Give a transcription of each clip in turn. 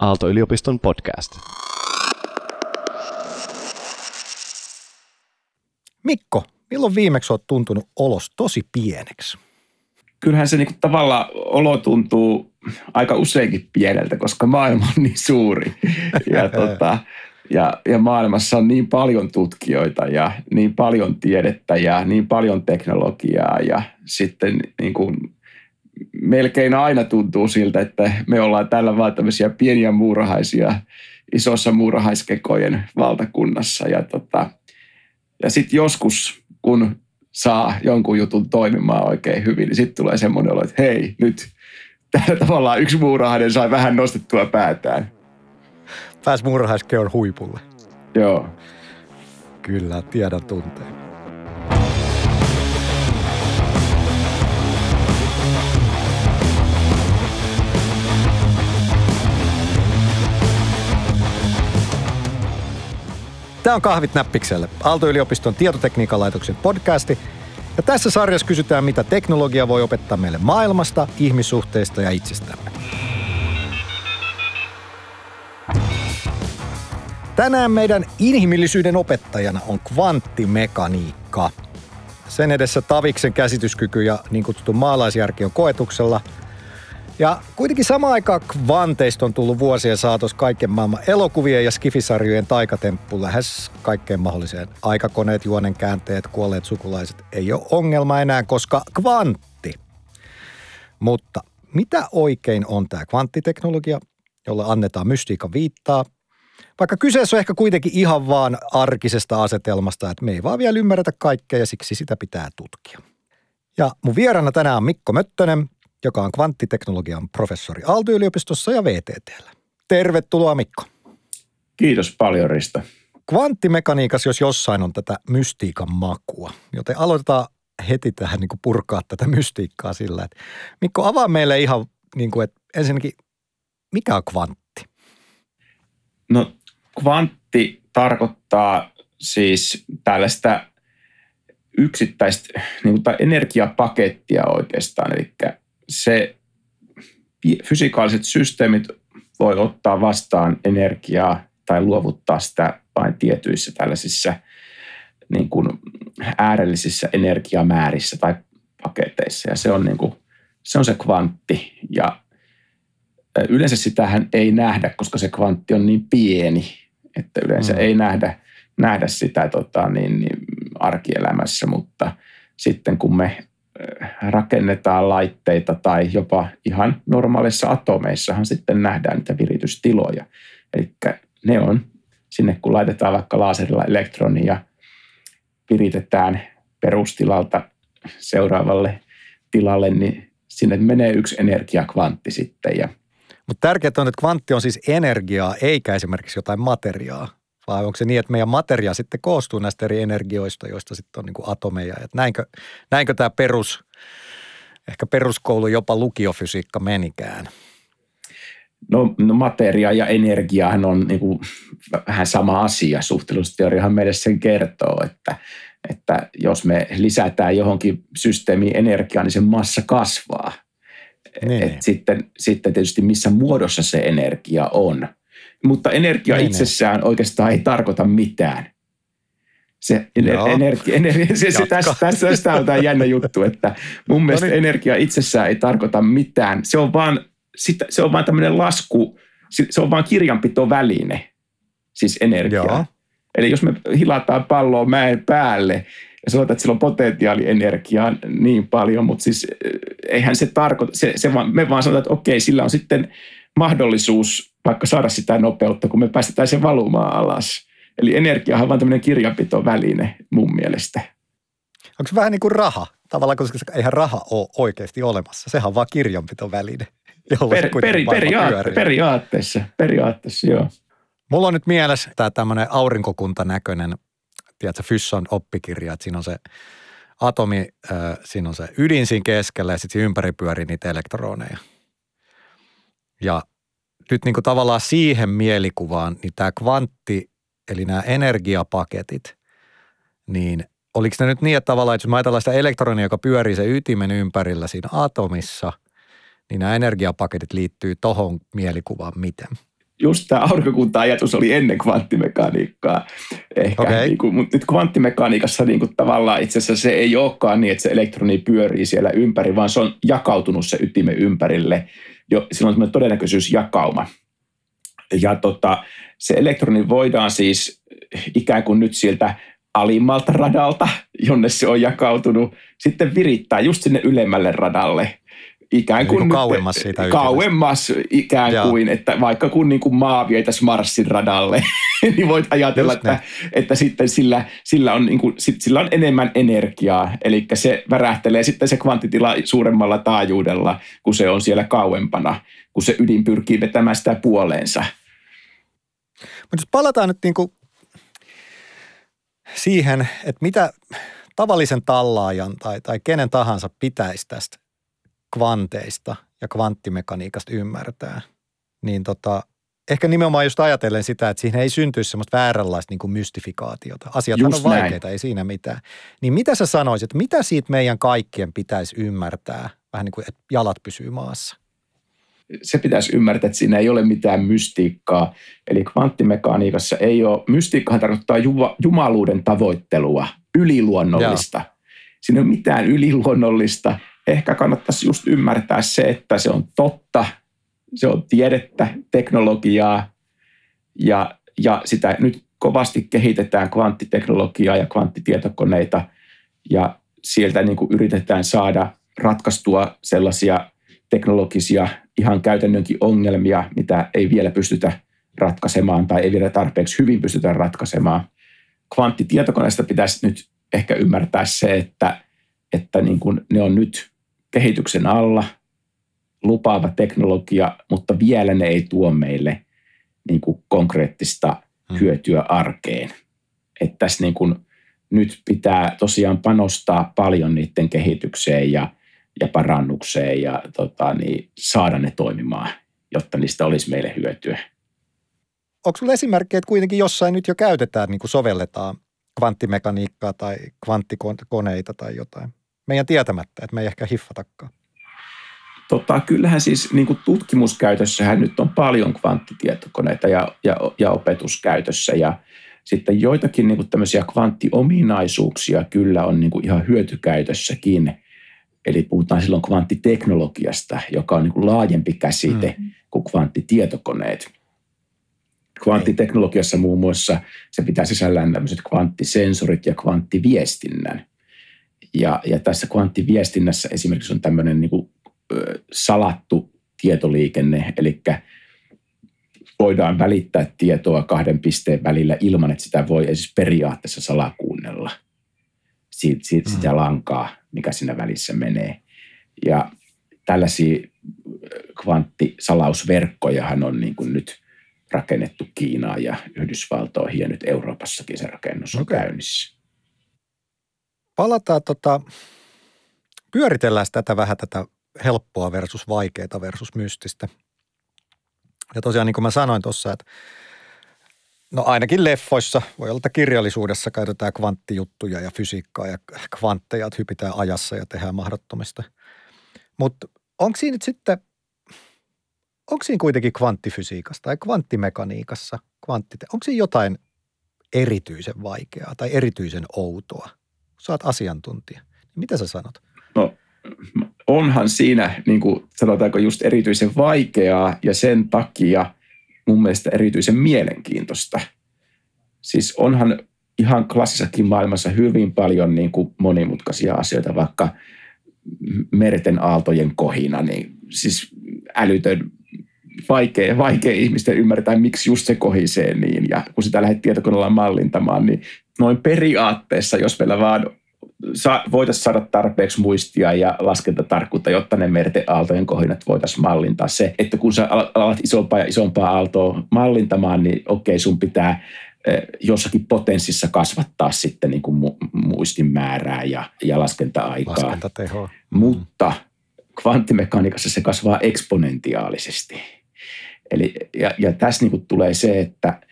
Aalto-yliopiston podcast. Mikko, milloin viimeksi olet tuntunut olos tosi pieneksi? Kyllähän se niinku tavallaan olo tuntuu aika useinkin pieneltä, koska maailma on niin suuri. Ja, tota, ja, ja maailmassa on niin paljon tutkijoita ja niin paljon tiedettä ja niin paljon teknologiaa ja sitten niin kuin melkein aina tuntuu siltä, että me ollaan tällä vaan tämmöisiä pieniä muurahaisia isossa muurahaiskekojen valtakunnassa. Ja, tota, ja sitten joskus, kun saa jonkun jutun toimimaan oikein hyvin, niin sitten tulee semmoinen olo, että hei, nyt tällä tavallaan yksi muurahainen sai vähän nostettua päätään. Pääs muurahaiskeon huipulle. Joo. Kyllä, tiedän tunteen. Tämä on Kahvit näppikselle, Aalto-yliopiston tietotekniikan laitoksen podcasti. Ja tässä sarjassa kysytään, mitä teknologia voi opettaa meille maailmasta, ihmissuhteista ja itsestämme. Tänään meidän inhimillisyyden opettajana on kvanttimekaniikka. Sen edessä Taviksen käsityskyky ja niin kutsuttu maalaisjärki on koetuksella – ja kuitenkin samaan aikaan kvanteista on tullut vuosien saatossa kaiken maailman elokuvien ja skifisarjojen taikatemppu lähes kaikkeen mahdolliseen. Aikakoneet, juonen käänteet, kuolleet sukulaiset ei ole ongelma enää, koska kvantti. Mutta mitä oikein on tämä kvanttiteknologia, jolle annetaan mystiikan viittaa? Vaikka kyseessä on ehkä kuitenkin ihan vaan arkisesta asetelmasta, että me ei vaan vielä ymmärretä kaikkea ja siksi sitä pitää tutkia. Ja mun vieraana tänään on Mikko Möttönen, joka on kvanttiteknologian professori Aalto-yliopistossa ja VTTllä. Tervetuloa Mikko. Kiitos paljon Rista. Kvanttimekaniikassa jos jossain on tätä mystiikan makua, joten aloitetaan heti tähän niin kuin purkaa tätä mystiikkaa sillä, että Mikko avaa meille ihan niin kuin, että ensinnäkin, mikä on kvantti? No kvantti tarkoittaa siis tällaista yksittäistä niin kuin energiapakettia oikeastaan, eli se fysikaaliset systeemit voi ottaa vastaan energiaa tai luovuttaa sitä vain tietyissä tällaisissa niin kuin äärellisissä energiamäärissä tai paketeissa. Ja se on, niin kuin, se on se kvantti. Ja yleensä sitähän ei nähdä, koska se kvantti on niin pieni, että yleensä mm. ei nähdä, nähdä sitä tota, niin, niin arkielämässä, mutta sitten kun me rakennetaan laitteita tai jopa ihan normaalissa atomeissahan sitten nähdään niitä viritystiloja. Eli ne on sinne, kun laitetaan vaikka laserilla elektroni ja viritetään perustilalta seuraavalle tilalle, niin sinne menee yksi energiakvantti sitten. Mutta tärkeää on, että kvantti on siis energiaa, eikä esimerkiksi jotain materiaa. Vai onko se niin, että meidän materia sitten koostuu näistä eri energioista, joista sitten on niin kuin atomeja. Että näinkö, näinkö tämä perus, ehkä peruskoulu jopa lukiofysiikka menikään? No, no materia ja energiahan on niin kuin vähän sama asia. Suhteellisuusteoriahan meille sen kertoo, että, että jos me lisätään johonkin systeemiin energiaa, niin sen massa kasvaa. Niin. Et sitten, sitten tietysti missä muodossa se energia on – mutta energia niin, itsessään niin. oikeastaan ei tarkoita mitään. Se, ener, energia, energia, se, se tässä, tässä, tässä on tämä jännä juttu, että mun no mielestä niin. energia itsessään ei tarkoita mitään. Se on vaan, se on vaan tämmöinen lasku, se on vaan kirjanpitoväline, siis energia. Joo. Eli jos me hilataan palloa mäen päälle ja sanotaan, että sillä on potentiaalienergiaa niin paljon, mutta siis eh, eihän se tarkoita, se, se vaan, me vaan sanotaan, että okei, sillä on sitten mahdollisuus vaikka saada sitä nopeutta, kun me päästetään se valumaan alas. Eli energia on vain tämmöinen kirjanpitoväline mun mielestä. Onko se vähän niin kuin raha? Tavallaan, koska eihän raha ole oikeasti olemassa. Sehän on vain kirjanpitoväline. Per, peri, periaatte, periaatteessa, periaatteessa, joo. Mulla on nyt mielessä tämä tämmöinen aurinkokunta näköinen, tiedätkö, Fysson oppikirja, että siinä on se atomi, äh, siinä on se ydin siinä keskellä ja sitten ympäri pyörii niitä elektroneja. Ja nyt niin kuin tavallaan siihen mielikuvaan, niin tämä kvantti, eli nämä energiapaketit, niin oliko ne nyt niin, että tavallaan, että jos mä ajatellaan sitä elektronia, joka pyörii se ytimen ympärillä siinä atomissa, niin nämä energiapaketit liittyy tohon mielikuvaan miten? Just tämä aurinkokunta-ajatus oli ennen kvanttimekaniikkaa. Ehkä, okay. niin kuin, mutta nyt kvanttimekaniikassa niin kuin tavallaan itse asiassa se ei olekaan niin, että se elektroni pyörii siellä ympäri, vaan se on jakautunut se ytimen ympärille. Jo, silloin on todennäköisyysjakauma. Ja tota, se elektroni voidaan siis ikään kuin nyt sieltä alimmalta radalta, jonne se on jakautunut, sitten virittää just sinne ylemmälle radalle ikään kuin niin kuin kauemmas siitä Kauemmas ikään Joo. kuin, että vaikka kun niin kuin maa vietäisi Marsin radalle, niin voit ajatella, että, että sitten sillä, sillä, on, niin kuin, sillä on enemmän energiaa. Eli se värähtelee sitten se kvanttitila suuremmalla taajuudella, kun se on siellä kauempana, kun se ydin pyrkii vetämään sitä puoleensa. Mutta jos palataan nyt niin kuin siihen, että mitä tavallisen tallaajan tai, tai kenen tahansa pitäisi tästä kvanteista ja kvanttimekaniikasta ymmärtää, niin tota, ehkä nimenomaan just ajatellen sitä, että siihen ei syntyisi semmoista vääränlaista niin kuin mystifikaatiota. Asiat on vaikeita, näin. ei siinä mitään. Niin mitä sä sanoisit, mitä siitä meidän kaikkien pitäisi ymmärtää, vähän niin kuin, että jalat pysyy maassa? Se pitäisi ymmärtää, että siinä ei ole mitään mystiikkaa. Eli kvanttimekaniikassa ei ole, mystiikkahan tarkoittaa jumaluuden tavoittelua, yliluonnollista. Joo. Siinä ei ole mitään yliluonnollista – ehkä kannattaisi just ymmärtää se, että se on totta, se on tiedettä, teknologiaa ja, ja sitä nyt kovasti kehitetään kvanttiteknologiaa ja kvanttitietokoneita ja sieltä niin kuin yritetään saada ratkaistua sellaisia teknologisia ihan käytännönkin ongelmia, mitä ei vielä pystytä ratkaisemaan tai ei vielä tarpeeksi hyvin pystytä ratkaisemaan. Kvanttitietokoneista pitäisi nyt ehkä ymmärtää se, että, että niin kuin ne on nyt kehityksen alla, lupaava teknologia, mutta vielä ne ei tuo meille niin kuin konkreettista hmm. hyötyä arkeen. Että tässä niin kuin nyt pitää tosiaan panostaa paljon niiden kehitykseen ja, ja parannukseen ja tota, niin saada ne toimimaan, jotta niistä olisi meille hyötyä. Onko sinulla esimerkkejä, että kuitenkin jossain nyt jo käytetään, niin kuin sovelletaan kvanttimekaniikkaa tai kvanttikoneita tai jotain? Meidän tietämättä, että me ei ehkä hiffatakaan? Tota, kyllähän siis niin kuin tutkimuskäytössähän nyt on paljon kvanttitietokoneita ja, ja, ja opetuskäytössä ja sitten joitakin niin kuin tämmöisiä kvanttiominaisuuksia kyllä on niin kuin ihan hyötykäytössäkin. Eli puhutaan silloin kvanttiteknologiasta, joka on niin kuin laajempi käsite mm. kuin kvanttitietokoneet. Kvanttiteknologiassa muun muassa se pitää sisällään tämmöiset kvanttisensorit ja kvanttiviestinnän. Ja, ja tässä kvanttiviestinnässä esimerkiksi on tämmöinen niin kuin, ö, salattu tietoliikenne, eli voidaan välittää tietoa kahden pisteen välillä ilman, että sitä voi edes periaatteessa salakuunnella. Siitä, siitä mm. sitä lankaa, mikä siinä välissä menee. Ja tällaisia kvanttisalausverkkojahan on niin kuin nyt rakennettu Kiinaan ja Yhdysvaltoihin ja nyt Euroopassakin se rakennus on okay. käynnissä palataan tota, pyöritellään tätä vähän tätä helppoa versus vaikeaa versus mystistä. Ja tosiaan niin kuin mä sanoin tuossa, että no ainakin leffoissa, voi olla, että kirjallisuudessa käytetään kvanttijuttuja ja fysiikkaa ja kvantteja, että hypitään ajassa ja tehdään mahdottomista. Mutta onko siinä nyt sitten, onko siinä kuitenkin kvanttifysiikassa tai kvanttimekaniikassa, kvanttite, onko siinä jotain erityisen vaikeaa tai erityisen outoa – sä oot asiantuntija. Niin mitä sä sanot? No onhan siinä, niin kuin sanotaanko, just erityisen vaikeaa ja sen takia mun mielestä erityisen mielenkiintoista. Siis onhan ihan klassisessakin maailmassa hyvin paljon niin kuin monimutkaisia asioita, vaikka merten aaltojen kohina, niin siis älytön, vaikea, vaikea ihmisten ymmärtää, miksi just se kohisee niin. Ja kun sitä lähdet tietokoneella mallintamaan, niin noin periaatteessa, jos meillä vaan sa, voitaisiin saada tarpeeksi muistia ja laskentatarkkuutta, jotta ne merten aaltojen kohinat voitaisiin mallintaa. Se, että kun sä alat isompaa ja isompaa aaltoa mallintamaan, niin okei, sun pitää eh, jossakin potenssissa kasvattaa sitten niin kuin muistin määrää ja, ja laskenta-aikaa. Laskentatehoa. Mutta kvanttimekaniikassa se kasvaa eksponentiaalisesti. Eli, ja, ja tässä niin tulee se, että –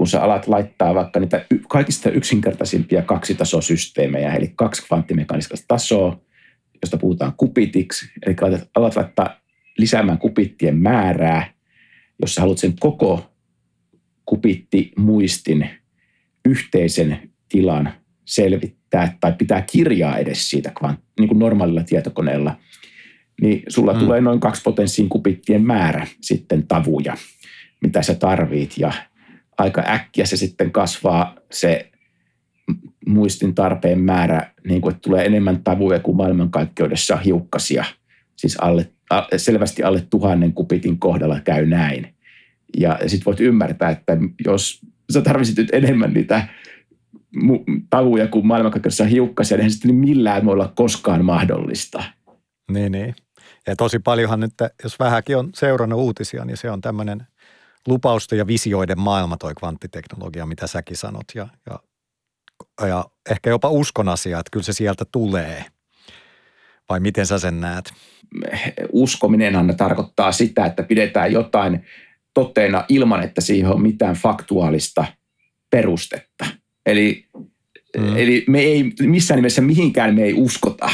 kun sä alat laittaa vaikka niitä kaikista yksinkertaisimpia kaksitasosysteemejä, eli kaksi kvanttimekaanista tasoa, josta puhutaan kupitiksi, eli alat laittaa lisäämään kupittien määrää, jos sä haluat sen koko kupittimuistin yhteisen tilan selvittää tai pitää kirjaa edes siitä niin kuin normaalilla tietokoneella, niin sulla mm. tulee noin kaksi potenssiin kupittien määrä sitten tavuja, mitä sä tarvit ja aika äkkiä se sitten kasvaa se muistin tarpeen määrä, niin kuin, että tulee enemmän tavuja kuin maailmankaikkeudessa hiukkasia. Siis alle, selvästi alle tuhannen kupitin kohdalla käy näin. Ja sitten voit ymmärtää, että jos sä tarvitset nyt enemmän niitä tavuja kuin maailmankaikkeudessa hiukkasia, niin se millään voi olla koskaan mahdollista. Niin, niin. Ja tosi paljonhan nyt, jos vähänkin on seurannut uutisia, niin se on tämmöinen lupausten ja visioiden maailma toi kvanttiteknologia, mitä säkin sanot. Ja, ja, ja ehkä jopa uskon asia, että kyllä se sieltä tulee. Vai miten sä sen näet? Uskominenhan tarkoittaa sitä, että pidetään jotain toteena ilman, että siihen on mitään faktuaalista perustetta. Eli, mm. eli me ei missään nimessä mihinkään me ei uskota.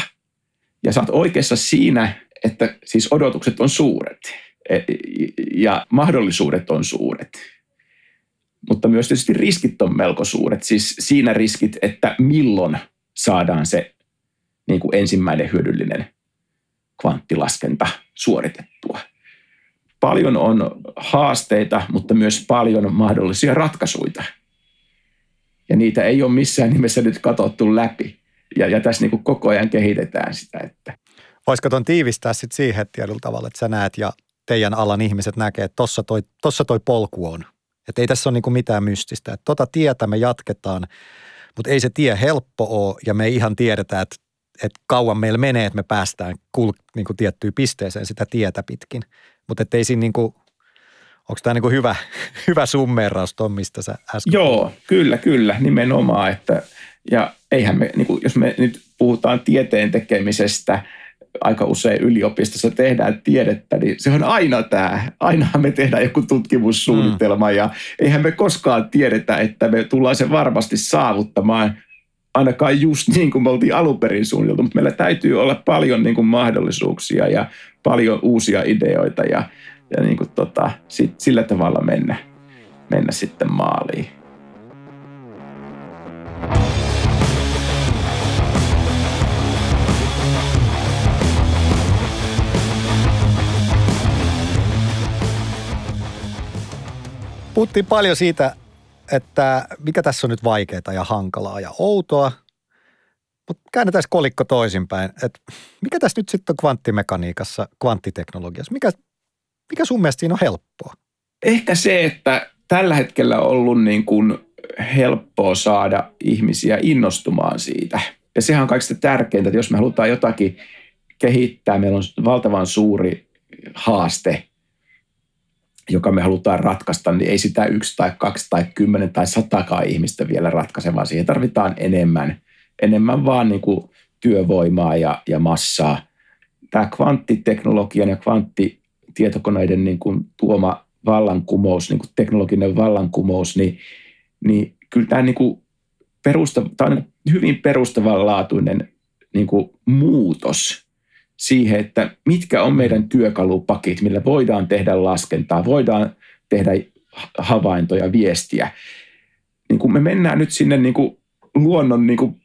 Ja sä oot oikeassa siinä, että siis odotukset on suuret e, ja mahdollisuudet on suuret. Mutta myös tietysti riskit on melko suuret. Siis siinä riskit, että milloin saadaan se niin kuin ensimmäinen hyödyllinen kvanttilaskenta suoritettua. Paljon on haasteita, mutta myös paljon mahdollisia ratkaisuja. Ja niitä ei ole missään nimessä nyt katsottu läpi. Ja, ja tässä niin kuin koko ajan kehitetään sitä. Että. Voisiko tuon tiivistää sitten siihen tietyllä tavalla, että sä näet ja teidän alan ihmiset näkee, että tossa toi, tossa toi polku on. Että ei tässä ole niin mitään mystistä. Että tota tietä me jatketaan, mutta ei se tie helppo ole ja me ei ihan tiedetä, että, että kauan meillä menee, että me päästään kul, niin kuin tiettyyn pisteeseen sitä tietä pitkin. Mutta ei siinä niin kuin, onko tämä niin hyvä, hyvä summeeraus tuon, mistä sä äsken Joo, kyllä, kyllä, nimenomaan. Että, ja eihän me, niin kuin, jos me nyt puhutaan tieteen tekemisestä – aika usein yliopistossa tehdään tiedettä, niin se on aina tämä. Ainahan me tehdään joku tutkimussuunnitelma mm. ja eihän me koskaan tiedetä, että me tullaan se varmasti saavuttamaan ainakaan just niin kuin me oltiin alun perin suunniteltu, mutta meillä täytyy olla paljon niin kuin mahdollisuuksia ja paljon uusia ideoita ja, ja niin kuin tota, sit, sillä tavalla mennä, mennä sitten maaliin. Puhuttiin paljon siitä, että mikä tässä on nyt vaikeaa ja hankalaa ja outoa, mutta käännetään kolikko toisinpäin. Et mikä tässä nyt sitten on kvanttimekaniikassa, kvanttiteknologiassa? Mikä, mikä sun mielestä siinä on helppoa? Ehkä se, että tällä hetkellä on ollut niin kuin helppoa saada ihmisiä innostumaan siitä. Ja sehän on kaikista tärkeintä, että jos me halutaan jotakin kehittää, meillä on valtavan suuri haaste – joka me halutaan ratkaista, niin ei sitä yksi tai kaksi tai kymmenen tai satakaan ihmistä vielä ratkaise, vaan siihen tarvitaan enemmän, enemmän vaan niin kuin työvoimaa ja, ja massaa. Tämä kvanttiteknologian ja kvanttitietokoneiden niin kuin tuoma vallankumous, niin kuin teknologinen vallankumous, niin, niin kyllä tämä, niin kuin perusta, tämä on niin hyvin perustavanlaatuinen niin kuin muutos – siihen, että mitkä on meidän työkalupakit, millä voidaan tehdä laskentaa, voidaan tehdä havaintoja, viestiä. Niin kun me mennään nyt sinne niin kuin luonnon niin kuin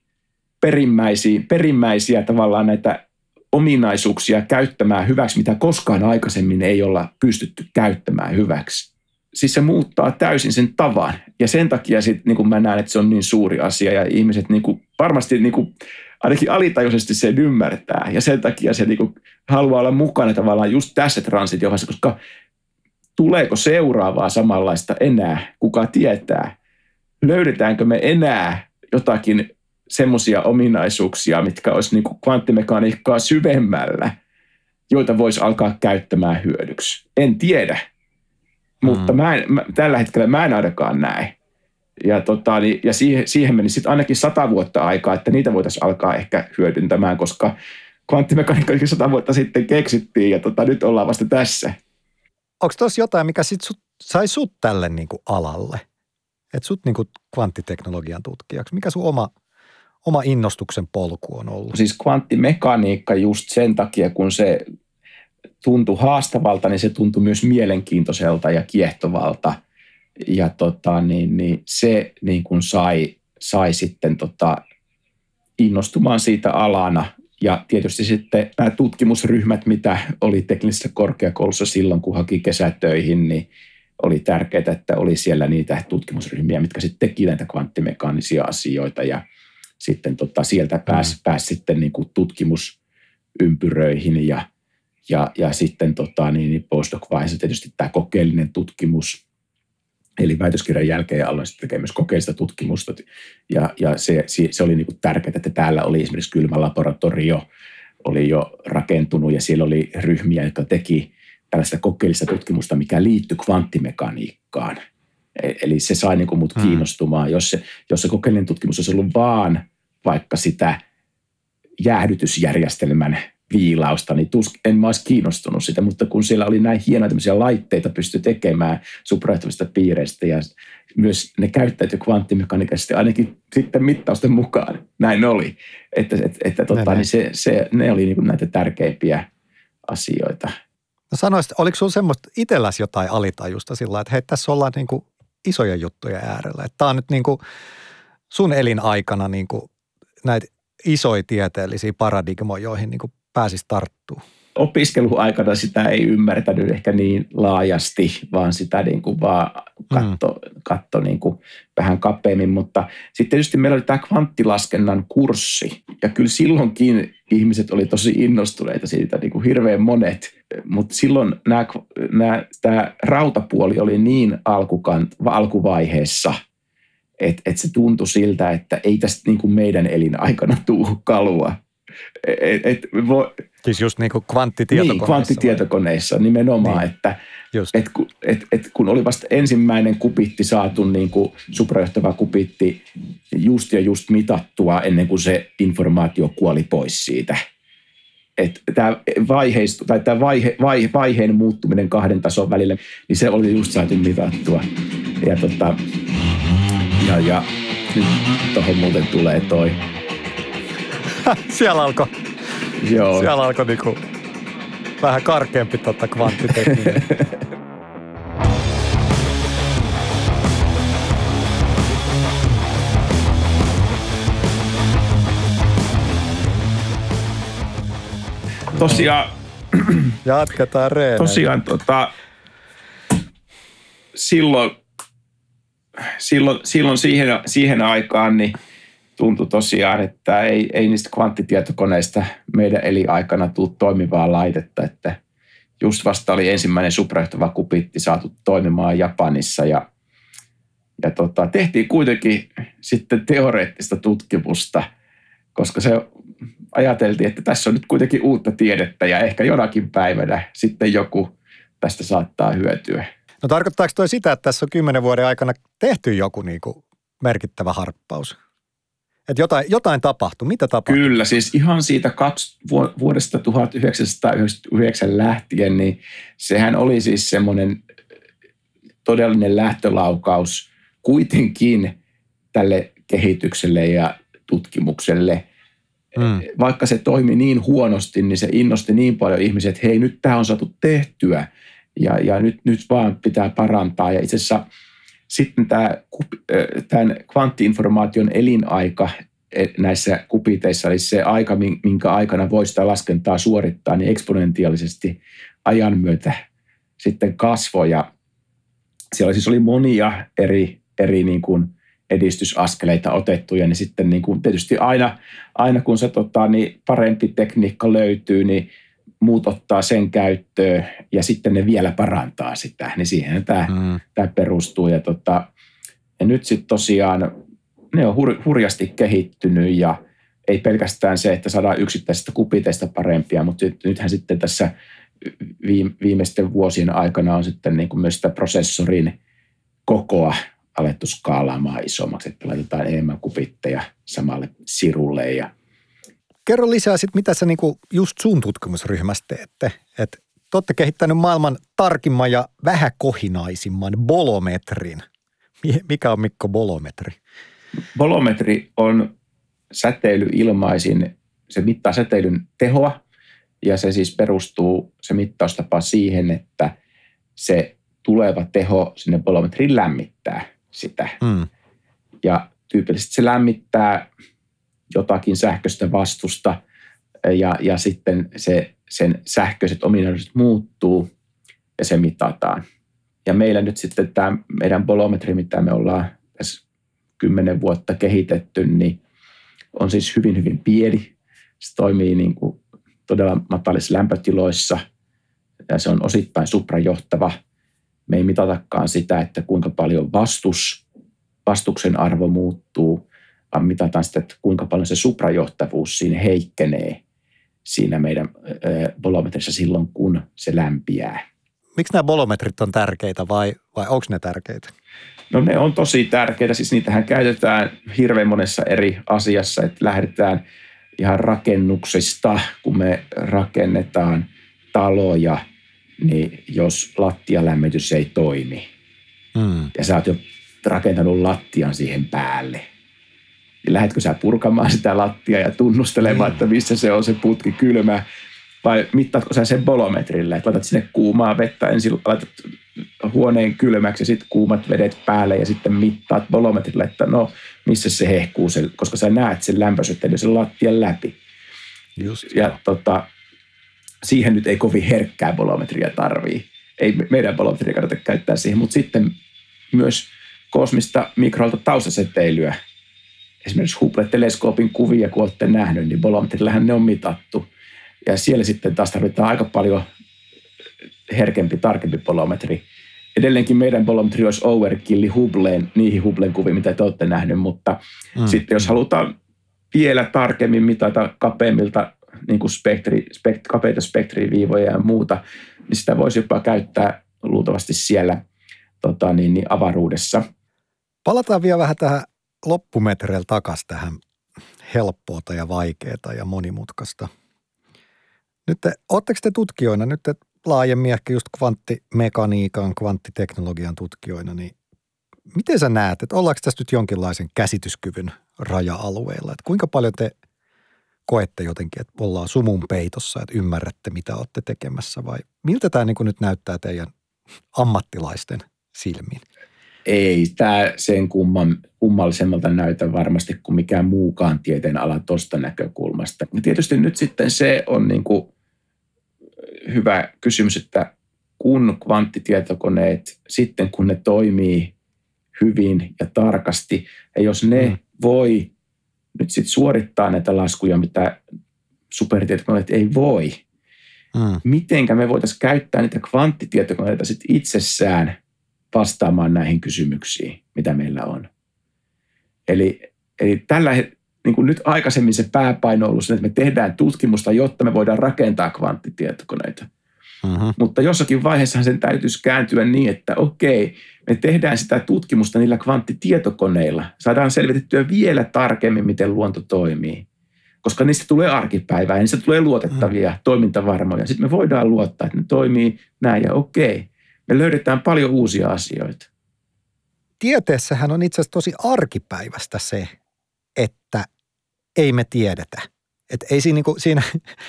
perimmäisiä, perimmäisiä tavallaan näitä ominaisuuksia käyttämään hyväksi, mitä koskaan aikaisemmin ei olla pystytty käyttämään hyväksi. Siis se muuttaa täysin sen tavan. Ja sen takia sit, niin mä näen, että se on niin suuri asia ja ihmiset niin kuin, varmasti niin kuin, ainakin alitajuisesti sen ymmärtää. Ja sen takia se niinku haluaa olla mukana tavallaan just tässä transitiohassa, koska tuleeko seuraavaa samanlaista enää, kuka tietää. Löydetäänkö me enää jotakin semmoisia ominaisuuksia, mitkä olisi niin kvanttimekaniikkaa syvemmällä, joita voisi alkaa käyttämään hyödyksi. En tiedä, mutta mm. mä en, mä, tällä hetkellä mä en ainakaan näe ja, tota, niin, ja siihen, siihen meni sitten ainakin sata vuotta aikaa, että niitä voitaisiin alkaa ehkä hyödyntämään, koska kvanttimekaniikka sata vuotta sitten keksittiin ja tota, nyt ollaan vasta tässä. Onko tuossa jotain, mikä sit sut, sai sut tälle niin kuin alalle? Että sut niin kuin kvanttiteknologian tutkijaksi. Mikä sun oma, oma innostuksen polku on ollut? Siis kvanttimekaniikka just sen takia, kun se tuntui haastavalta, niin se tuntui myös mielenkiintoiselta ja kiehtovalta – ja tota, niin, niin se niin kuin sai, sai sitten tota, innostumaan siitä alana. Ja tietysti sitten nämä tutkimusryhmät, mitä oli teknisessä korkeakoulussa silloin, kun haki kesätöihin, niin oli tärkeää, että oli siellä niitä tutkimusryhmiä, mitkä sitten teki näitä kvanttimekaanisia asioita ja sitten tota, sieltä pääsi mm. pääs sitten niin kuin tutkimusympyröihin ja, ja, ja sitten tota, niin, niin postdoc-vaiheessa tietysti tämä kokeellinen tutkimus, eli väitöskirjan jälkeen aloin sitten tekemään myös kokeellista tutkimusta ja, ja se, se, oli niin kuin tärkeää, että täällä oli esimerkiksi kylmä laboratorio, oli jo rakentunut ja siellä oli ryhmiä, jotka teki tällaista kokeellista tutkimusta, mikä liittyy kvanttimekaniikkaan. E, eli se sai niin kuin mut hmm. kiinnostumaan. Jos se, jos se kokeellinen tutkimus olisi ollut vaan vaikka sitä jäähdytysjärjestelmän viilausta, niin tus, en mä olisi kiinnostunut sitä, mutta kun siellä oli näin hienoja tämmöisiä laitteita pysty tekemään suprajohtavista piireistä ja myös ne käyttäytyi kvanttimekaniikasta ainakin sitten mittausten mukaan. Näin oli. Että, että, että tota, niin se, se, ne oli niin näitä tärkeimpiä asioita. No sanoisit, oliko sinulla semmoista itselläsi jotain alitajusta sillä että hei, tässä ollaan niin kuin isoja juttuja äärellä. Että tämä on nyt niin kuin sun elinaikana niin kuin näitä isoja tieteellisiä paradigmoja, joihin niin kuin pääsisi tarttumaan? Opiskeluaikana sitä ei ymmärtänyt ehkä niin laajasti, vaan sitä niin kuin vaan katto, mm. katto niin kuin vähän kapeammin. Mutta sitten tietysti meillä oli tämä kvanttilaskennan kurssi. Ja kyllä silloinkin ihmiset oli tosi innostuneita siitä, niin kuin hirveän monet. Mutta silloin nämä, nämä, tämä rautapuoli oli niin alkukant, alkuvaiheessa – että et se tuntui siltä, että ei tästä niin kuin meidän elinaikana tuu kalua. Et, et, vo, siis just niin kuin kvanttitietokoneissa. Niin, kvanttitietokoneissa vai? nimenomaan, niin. että et, et, et, kun oli vasta ensimmäinen kupitti saatu, niin kuin suprajohtava kupitti just ja just mitattua ennen kuin se informaatio kuoli pois siitä. Että tämä, vaiheistu, tai tämä vaihe, vaihe, vaiheen muuttuminen kahden tason välillä, niin se oli just saatu mitattua. Ja tota, ja, ja nyt tuohon muuten tulee toi. siellä alkoi, Joo. siellä alkoi niinku vähän karkeampi tota kvanttitekniikka. Tosiaan, Jatketaan reeneen. Tosiaan tota, silloin silloin, silloin siihen, siihen aikaan niin tuntui tosiaan, että ei, ei niistä kvanttitietokoneista meidän elinaikana tule toimivaa laitetta, että just vasta oli ensimmäinen suprajohtava kupitti saatu toimimaan Japanissa ja, ja tota, tehtiin kuitenkin sitten teoreettista tutkimusta, koska se ajateltiin, että tässä on nyt kuitenkin uutta tiedettä ja ehkä jonakin päivänä sitten joku tästä saattaa hyötyä. No tarkoittaako toi sitä, että tässä on kymmenen vuoden aikana tehty joku niin kuin merkittävä harppaus? Että jotain, jotain tapahtui. Mitä tapahtui? Kyllä, siis ihan siitä kaksi, vuodesta 1999 lähtien, niin sehän oli siis semmoinen todellinen lähtölaukaus kuitenkin tälle kehitykselle ja tutkimukselle. Mm. Vaikka se toimi niin huonosti, niin se innosti niin paljon ihmisiä, että hei, nyt tämä on saatu tehtyä – ja, ja nyt, nyt vaan pitää parantaa. Ja itse asiassa sitten tämä, tämän kvanttiinformaation elinaika e, näissä kupiteissa, eli se aika, minkä aikana voi sitä laskentaa suorittaa, niin eksponentiaalisesti ajan myötä sitten kasvoi. Ja siellä siis oli monia eri, eri niin kuin edistysaskeleita otettuja, niin sitten niin kuin tietysti aina, aina kun se tota, niin parempi tekniikka löytyy, niin muut ottaa sen käyttöön ja sitten ne vielä parantaa sitä, niin siihen tämä, mm. tämä perustuu. Ja, tota, ja nyt sitten tosiaan ne on hur, hurjasti kehittynyt ja ei pelkästään se, että saadaan yksittäisistä kupiteista parempia, mutta nythän sitten tässä viimeisten vuosien aikana on sitten niin kuin myös sitä prosessorin kokoa alettu skaalaamaan isommaksi, että laitetaan enemmän kupitteja samalle sirulle ja Kerro lisää sitten, mitä sä niinku just sun tutkimusryhmässä teette. Että te olette kehittänyt maailman tarkimman ja vähäkohinaisimman bolometrin. Mikä on Mikko bolometri? Bolometri on säteilyilmaisin, se mittaa säteilyn tehoa ja se siis perustuu se mittaustapa siihen, että se tuleva teho sinne bolometriin lämmittää sitä. Mm. Ja tyypillisesti se lämmittää jotakin sähköistä vastusta ja, ja sitten se, sen sähköiset ominaisuudet muuttuu ja se mitataan. Ja meillä nyt sitten tämä meidän bolometri, mitä me ollaan tässä kymmenen vuotta kehitetty, niin on siis hyvin, hyvin pieni. Se toimii niin kuin todella matalissa lämpötiloissa ja se on osittain suprajohtava. Me ei mitatakaan sitä, että kuinka paljon vastus, vastuksen arvo muuttuu, vaan mitataan sitä, että kuinka paljon se suprajohtavuus siinä heikkenee siinä meidän bolometrissa silloin, kun se lämpiää. Miksi nämä bolometrit on tärkeitä vai, vai onko ne tärkeitä? No ne on tosi tärkeitä, siis niitähän käytetään hirveän monessa eri asiassa, että lähdetään ihan rakennuksista, kun me rakennetaan taloja, niin jos lattialämmitys ei toimi Mm. ja sä oot jo rakentanut lattian siihen päälle, niin lähdetkö sä purkamaan sitä lattia ja tunnustelemaan, että missä se on se putki kylmä, vai mittaatko sä sen bolometrille, että laitat sinne kuumaa vettä, ensin laitat huoneen kylmäksi ja sitten kuumat vedet päälle ja sitten mittaat bolometrille, että no missä se hehkuu, se, koska sä näet sen lämpösysteyn sen lattian läpi. Just. Ja tota, siihen nyt ei kovin herkkää bolometria tarvii. Ei meidän bolometria kannata käyttää siihen, mutta sitten myös kosmista mikroilta taustaseteilyä. Esimerkiksi Hubble-teleskoopin kuvia, kun olette nähnyt, niin bolometrillähän ne on mitattu. Ja siellä sitten taas tarvitaan aika paljon herkempi, tarkempi bolometri. Edelleenkin meidän bolometri olisi overkilli Hubbleen, niihin Hubblen kuviin, mitä te olette nähnyt, mutta mm. sitten jos halutaan vielä tarkemmin mitata kapeammilta niin kuin spektri, spekt, kapeita spektriviivoja ja muuta, niin sitä voisi jopa käyttää luultavasti siellä tota, niin, niin avaruudessa. Palataan vielä vähän tähän loppumetreillä takaisin tähän helppoota ja vaikeaa ja monimutkaista. Nyt te, ootteko te tutkijoina, nyt te laajemmin ehkä just kvanttimekaniikan, kvanttiteknologian tutkijoina, niin miten sä näet, että ollaanko tässä nyt jonkinlaisen käsityskyvyn raja-alueella? Että kuinka paljon te koette jotenkin, että ollaan sumun peitossa, että ymmärrätte, mitä olette tekemässä vai miltä tämä niin nyt näyttää teidän ammattilaisten silmiin? Ei tämä sen kumman, kummallisemmalta näytä varmasti kuin mikään muukaan tieteen ala tuosta näkökulmasta. Ja tietysti nyt sitten se on niin kuin hyvä kysymys, että kun kvanttitietokoneet, sitten kun ne toimii hyvin ja tarkasti, ja jos ne mm. voi nyt sitten suorittaa näitä laskuja, mitä supertietokoneet ei voi, mm. mitenkä me voitaisiin käyttää niitä kvanttitietokoneita sitten itsessään vastaamaan näihin kysymyksiin, mitä meillä on. Eli, eli tällä niin kuin nyt aikaisemmin se pääpaino on ollut se, että me tehdään tutkimusta, jotta me voidaan rakentaa kvanttitietokoneita. Uh-huh. Mutta jossakin vaiheessa sen täytyisi kääntyä niin, että okei, me tehdään sitä tutkimusta niillä kvanttitietokoneilla. Saadaan selvitettyä vielä tarkemmin, miten luonto toimii. Koska niistä tulee arkipäivää ja niistä tulee luotettavia, uh-huh. toimintavarmoja. Sitten me voidaan luottaa, että ne toimii näin ja okei. Me löydetään paljon uusia asioita. Tieteessähän on itse asiassa tosi arkipäivästä se, että ei me tiedetä. Että ei siinä, niin kuin, siinä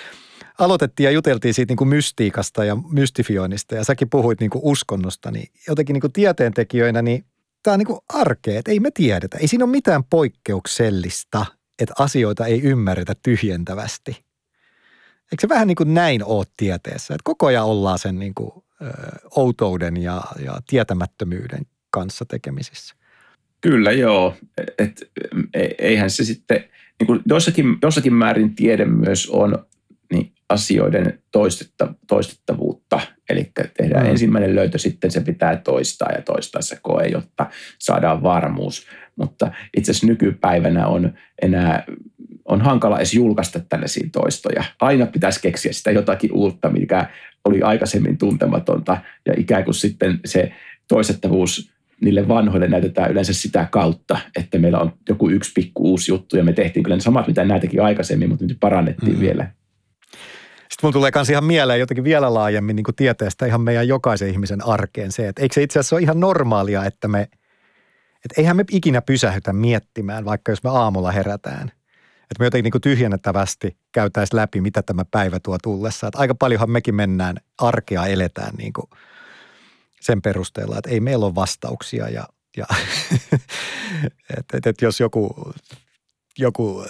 aloitettiin ja juteltiin siitä niin kuin mystiikasta ja mystifioinnista ja säkin puhuit niin kuin uskonnosta, niin jotenkin niin kuin tieteentekijöinä, niin tämä on niin kuin arkea, että ei me tiedetä. Ei siinä ole mitään poikkeuksellista, että asioita ei ymmärretä tyhjentävästi. Eikö se vähän niin kuin näin ole tieteessä, että koko ajan ollaan sen niin kuin, outouden ja, ja tietämättömyyden kanssa tekemisissä? Kyllä joo, et, e, eihän se sitten, niin kuin jossakin, jossakin määrin tiede myös on niin asioiden toistetta, toistettavuutta. Eli tehdään mm. ensimmäinen löytö, sitten se pitää toistaa ja toistaa se koe, jotta saadaan varmuus. Mutta itse asiassa nykypäivänä on enää on hankala edes julkaista tällaisia toistoja. Aina pitäisi keksiä sitä jotakin uutta, mikä oli aikaisemmin tuntematonta ja ikään kuin sitten se toistettavuus niille vanhoille näytetään yleensä sitä kautta, että meillä on joku yksi pikku uusi juttu ja me tehtiin kyllä ne samat, mitä näitäkin aikaisemmin, mutta nyt parannettiin mm-hmm. vielä. Sitten mun tulee myös ihan mieleen jotenkin vielä laajemmin niin kuin tieteestä ihan meidän jokaisen ihmisen arkeen se, että eikö se itse asiassa ole ihan normaalia, että me, että eihän me ikinä pysähdytä miettimään, vaikka jos me aamulla herätään. Että me jotenkin niin tyhjennettävästi käytäisiin läpi, mitä tämä päivä tuo tullessa. Että aika paljonhan mekin mennään arkea eletään niin kuin sen perusteella, että ei meillä ole vastauksia ja, ja että et, et jos joku, joku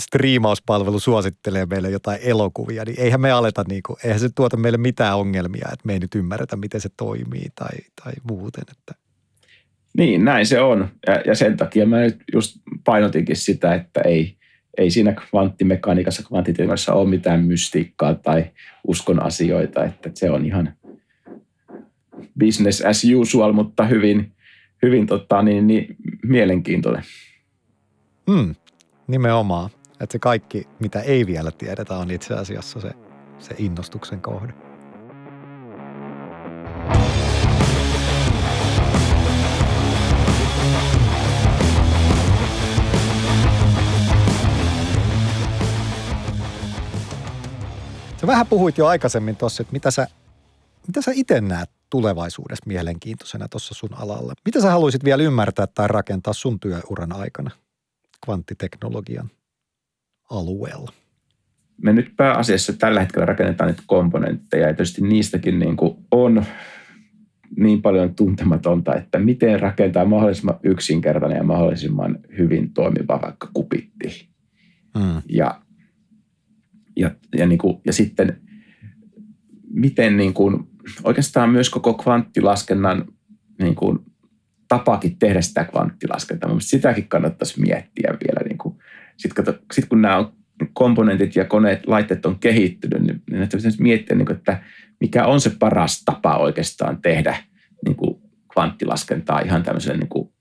striimauspalvelu suosittelee meille jotain elokuvia, niin eihän me aleta, niin kuin, eihän se tuota meille mitään ongelmia, että me ei nyt ymmärretä, miten se toimii tai, tai muuten. Että. Niin, näin se on. Ja, ja sen takia mä nyt just painotinkin sitä, että ei, ei siinä kvanttimekaniikassa, kvanttitietokoneessa ole mitään mystiikkaa tai uskon asioita, että se on ihan business as usual, mutta hyvin, hyvin tota, niin, niin, mielenkiintoinen. Hmm, nimenomaan. Että se kaikki, mitä ei vielä tiedetä, on itse asiassa se, se innostuksen kohde. Sä vähän puhuit jo aikaisemmin tuossa, että mitä sä, mitä sä itse näet tulevaisuudessa mielenkiintoisena tuossa sun alalla. Mitä sä haluaisit vielä ymmärtää tai rakentaa sun työuran aikana kvanttiteknologian alueella? Me nyt pääasiassa tällä hetkellä rakennetaan niitä komponentteja ja tietysti niistäkin niin kuin on niin paljon tuntematonta, että miten rakentaa mahdollisimman yksinkertainen ja mahdollisimman hyvin toimiva vaikka kupitti. Mm. Ja, ja, ja, niin kuin, ja sitten miten niin kuin, oikeastaan myös koko kvanttilaskennan niin kuin, tapakin tehdä sitä kvanttilaskentaa. Mielestäni sitäkin kannattaisi miettiä vielä. Niin kuin, sitten sit kun nämä on komponentit ja koneet, laitteet on kehittynyt, niin, niin pitäisi miettiä, niin kuin, että mikä on se paras tapa oikeastaan tehdä niin kuin kvanttilaskentaa ihan tämmöisellä niin kuin,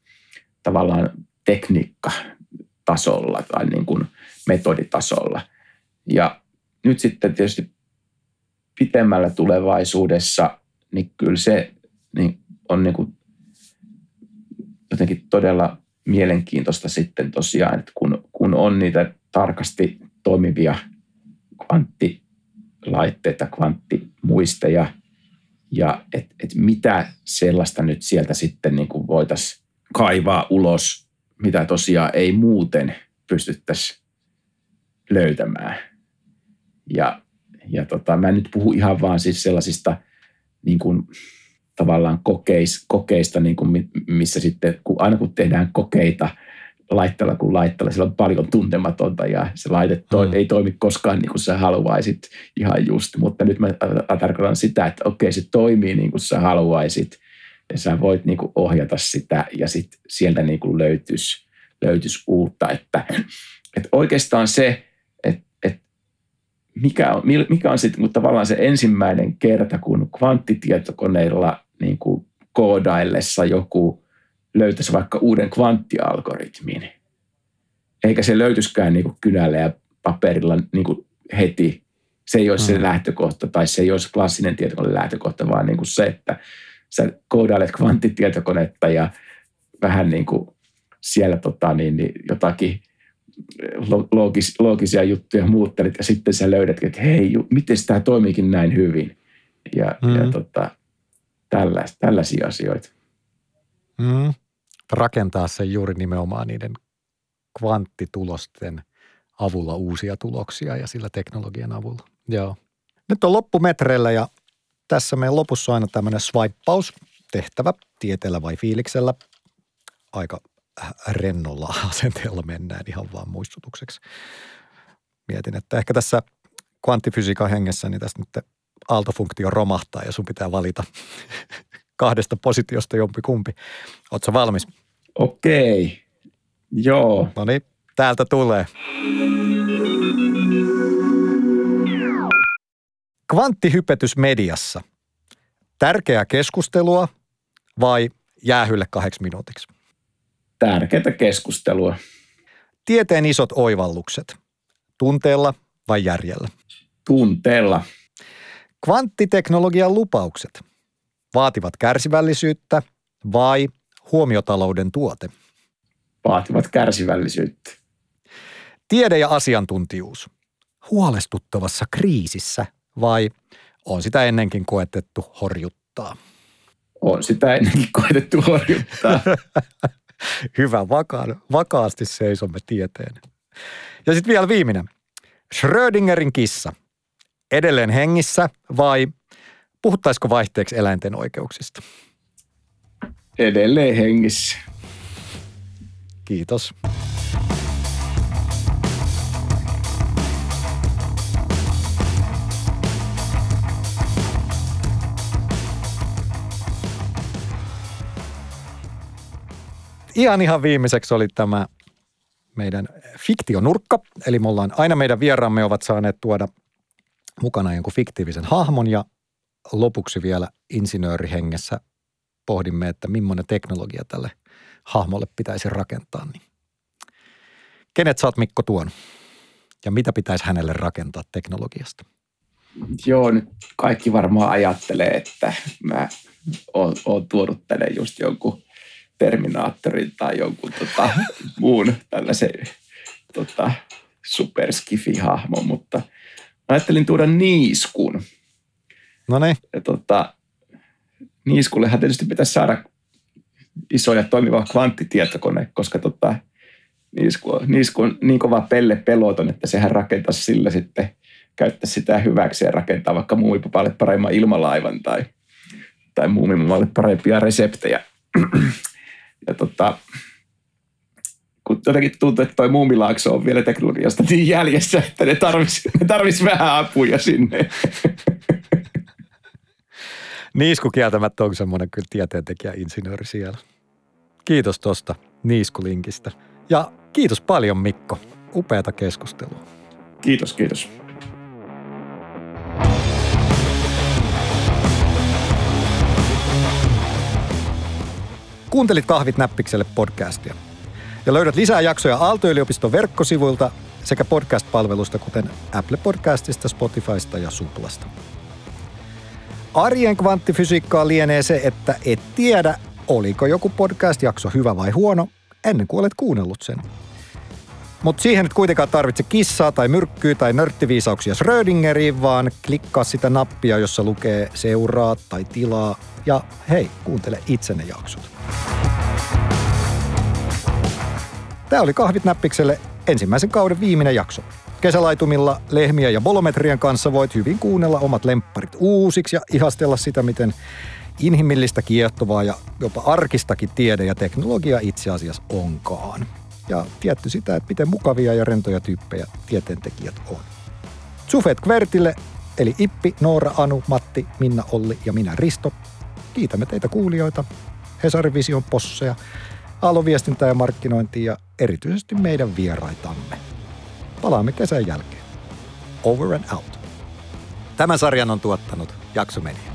tavallaan tekniikkatasolla tai niin kuin metoditasolla. Ja nyt sitten tietysti pitemmällä tulevaisuudessa, niin kyllä se niin on niin kuin jotenkin todella mielenkiintoista sitten tosiaan, että kun, kun on niitä tarkasti toimivia kvanttilaitteita, kvanttimuisteja, ja että et mitä sellaista nyt sieltä sitten niin voitaisiin kaivaa ulos, mitä tosiaan ei muuten pystyttäisi löytämään. Ja ja tota, mä en nyt puhu ihan vaan siis sellaisista niin kuin, tavallaan kokeis, kokeista, niin kuin, missä sitten, kun, aina kun tehdään kokeita laitteella kuin laitteella, siellä on paljon tuntematonta ja se laite toi, mm. ei toimi koskaan niin kuin sä haluaisit ihan just. Mutta nyt mä tarkoitan sitä, että okei se toimii niin kuin sä haluaisit ja sä voit niin kuin ohjata sitä ja sitten sieltä niin kuin löytyisi, löytyisi uutta. Että, että oikeastaan se, mikä on, mikä on sitten tavallaan se ensimmäinen kerta, kun kvanttitietokoneilla niin kuin koodaillessa joku löytäisi vaikka uuden kvanttialgoritmin. Eikä se löytyiskään niin kuin kynällä ja paperilla niin kuin heti. Se ei olisi hmm. se lähtökohta tai se ei olisi klassinen tietokone lähtökohta, vaan niin kuin se, että sä koodailet kvanttitietokonetta ja vähän niin kuin siellä tota, niin, niin jotakin loogis, loogisia juttuja muuttelit ja sitten sä löydätkin, että hei, miten tämä toimiikin näin hyvin. Ja, mm. ja tota, tällaisia, tällaisia asioita. Mm. Rakentaa se juuri nimenomaan niiden kvanttitulosten avulla uusia tuloksia ja sillä teknologian avulla. Joo. Nyt on loppumetreillä ja tässä meidän lopussa on aina tämmöinen swipeaus tehtävä tieteellä vai fiiliksellä. Aika rennolla asenteella mennään ihan vaan muistutukseksi. Mietin, että ehkä tässä kvanttifysiikan hengessä niin tässä nyt aaltofunktio romahtaa ja sun pitää valita kahdesta positiosta jompi kumpi. Oletko valmis? Okei, joo. No niin, täältä tulee. Kvanttihypetys mediassa. Tärkeää keskustelua vai jäähylle kahdeksi minuutiksi? Tärkeää keskustelua. Tieteen isot oivallukset. Tunteella vai järjellä? Tunteella. Kvanttiteknologian lupaukset. Vaativat kärsivällisyyttä vai huomiotalouden tuote? Vaativat kärsivällisyyttä. Tiede ja asiantuntijuus. Huolestuttavassa kriisissä vai on sitä ennenkin koetettu horjuttaa? On sitä ennenkin koetettu horjuttaa. Hyvä, vakaan, vakaasti seisomme tieteen. Ja sitten vielä viimeinen. Schrödingerin kissa. Edelleen hengissä vai Puhuttaisiko vaihteeksi eläinten oikeuksista? Edelleen hengissä. Kiitos. Ihan ihan viimeiseksi oli tämä meidän fiktionurkka. Eli me ollaan, aina meidän vieraamme ovat saaneet tuoda mukana jonkun fiktiivisen hahmon ja lopuksi vielä insinöörihengessä pohdimme, että millainen teknologia tälle hahmolle pitäisi rakentaa. Niin kenet oot Mikko tuon? Ja mitä pitäisi hänelle rakentaa teknologiasta? Joo, nyt kaikki varmaan ajattelee, että mä oon, oon tuonut tänne just jonkun Terminaattorin tai jonkun tota, muun tällaisen tota, superskifi-hahmon, mutta mä ajattelin tuoda niiskun. No niin. Tota, niiskullehan tietysti pitäisi saada iso ja toimiva kvanttitietokone, koska tota, niisku, niisku on niin kova pelle peloton, että sehän rakentaisi sillä sitten, käyttää sitä hyväksi ja rakentaa vaikka muumipapalle paremman ilmalaivan tai, tai muumipapalle parempia reseptejä. Ja tota, kun jotenkin tuntuu, että toi muumilaakso on vielä teknologiasta niin jäljessä, että ne tarvisi, ne tarvis vähän apuja sinne. Niisku kieltämättä on semmoinen kyllä tieteentekijä insinööri siellä. Kiitos tosta Niiskulinkistä. Ja kiitos paljon Mikko. Upeata keskustelua. Kiitos, kiitos. Kuuntelit Kahvit näppikselle podcastia. Ja löydät lisää jaksoja Aalto-yliopiston verkkosivuilta sekä podcast-palvelusta, kuten Apple Podcastista, Spotifysta ja Suplasta. Arjen kvanttifysiikkaa lienee se, että et tiedä, oliko joku podcast-jakso hyvä vai huono, ennen kuin olet kuunnellut sen. Mutta siihen et kuitenkaan tarvitse kissaa tai myrkkyä tai nörttiviisauksia Schrödingeriin, vaan klikkaa sitä nappia, jossa lukee seuraa tai tilaa ja hei, kuuntele itse ne jaksot. Tämä oli Kahvit näppikselle ensimmäisen kauden viimeinen jakso. Kesälaitumilla lehmiä ja bolometrien kanssa voit hyvin kuunnella omat lempparit uusiksi ja ihastella sitä, miten inhimillistä, kiehtovaa ja jopa arkistakin tiede ja teknologia itse asiassa onkaan. Ja tietty sitä, että miten mukavia ja rentoja tyyppejä tieteentekijät on. Sufet Kvertille, eli Ippi, Noora, Anu, Matti, Minna, Olli ja minä Risto. Kiitämme teitä kuulijoita, Hesarin Vision posseja, Aaloviestintää ja markkinointia ja erityisesti meidän vieraitamme. Palaamme kesän jälkeen. Over and out. Tämän sarjan on tuottanut Jaksomedia.